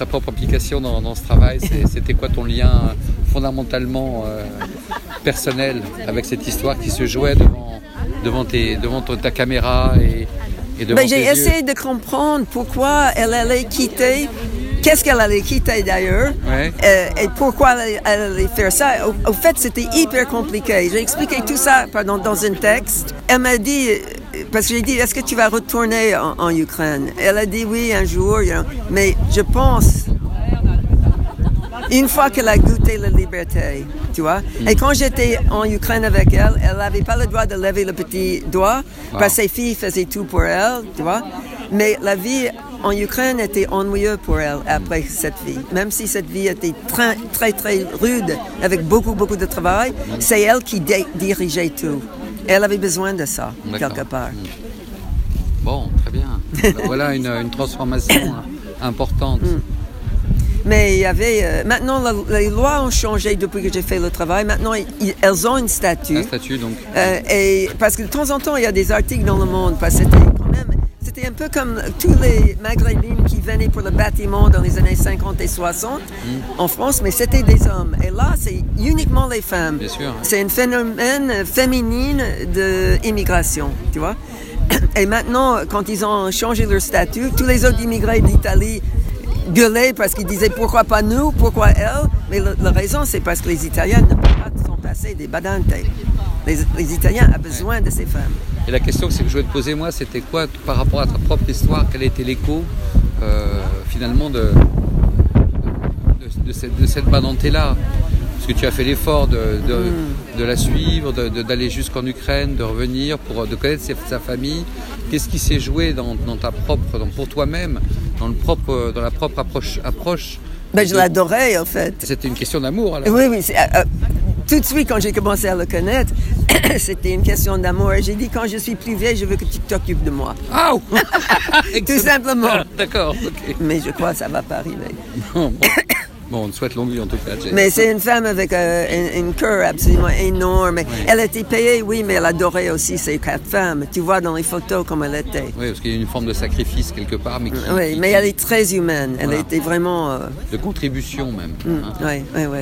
ta propre implication dans, dans ce travail. C'était quoi ton lien euh, fondamentalement euh, personnel avec cette histoire qui se jouait devant, devant, tes, devant ta caméra et, et devant Ben, j'ai essayé de comprendre pourquoi elle allait quitter, qu'est-ce qu'elle allait quitter d'ailleurs, Ouais. euh, et pourquoi elle, elle allait faire ça? Au, au fait, c'était hyper compliqué. J'ai expliqué tout ça pardon, dans un texte. Elle m'a dit, parce que j'ai dit, est-ce que tu vas retourner en, en Ukraine? Elle a dit oui un jour, you know. mais je pense une fois qu'elle a goûté la liberté, tu vois. Et quand j'étais en Ukraine avec elle, elle n'avait pas le droit de lever le petit doigt, parce que ses filles faisaient tout pour elle, tu vois. Mais la vie en Ukraine était ennuyeuse pour elle après cette vie. Même si cette vie était très, très, très rude, avec beaucoup, beaucoup de travail, c'est elle qui dirigeait tout. Elle avait besoin de ça, quelque part. Bon, très bien. voilà une, une transformation importante. Mm. Mais il y avait. euh, maintenant, la- les lois ont changé depuis que j'ai fait le travail. Maintenant, elles ont une statue. Un statut donc. Euh, et parce que de temps en temps, il y a des articles dans le monde, parce que c'était quand même, c'était un peu comme tous les maghrébines qui venaient pour le bâtiment dans les années 50 et 60 en France, mais c'était des hommes. Et là, c'est uniquement les femmes. Bien sûr. C'est un phénomène féminine d'immigration, tu vois. Et maintenant, quand ils ont changé leur statut, tous les autres immigrés d'Italie gueulaient parce qu'ils disaient pourquoi pas nous, pourquoi elle? Mais la raison, c'est parce que les Italiens ne peuvent pas s'en passer des badantes. Les, les Italiens ont besoin de ces femmes. Et la question que je voulais te poser moi, c'était quoi par rapport à ta propre histoire Quel a été l'écho euh, finalement de, de, de cette, de cette Badante-là Parce que tu as fait l'effort de, de, de la suivre, d'aller jusqu'en Ukraine, de revenir, pour, de connaître ses- sa famille. Qu'est-ce qui s'est joué dans, dans ta propre, dans- pour toi-même, dans, le propre, dans la propre approche, approche? Ben, je l'adorais, en fait. C'était une question d'amour alors Oui, oui. euh, tout de suite, quand j'ai commencé à le connaître, c'était une question d'amour. J'ai dit, quand je suis plus vieille, je veux que tu t'occupes de moi. Ah Tout simplement. D'accord, ok. Mais je crois que ça va pas arriver. Bon, bon. Bon, on te souhaite longue vie en tout cas. Mais c'est une femme avec euh, un, un cœur absolument énorme. Elle était payée, oui, mais elle adorait aussi ses quatre femmes. Tu vois dans les photos comme elle était. Oui, parce qu'il y a une forme de sacrifice quelque part, mais qui, Oui, qui- mais elle est très humaine. Elle Voilà. était vraiment. euh, de contribution même. mm, hein. oui, oui, oui.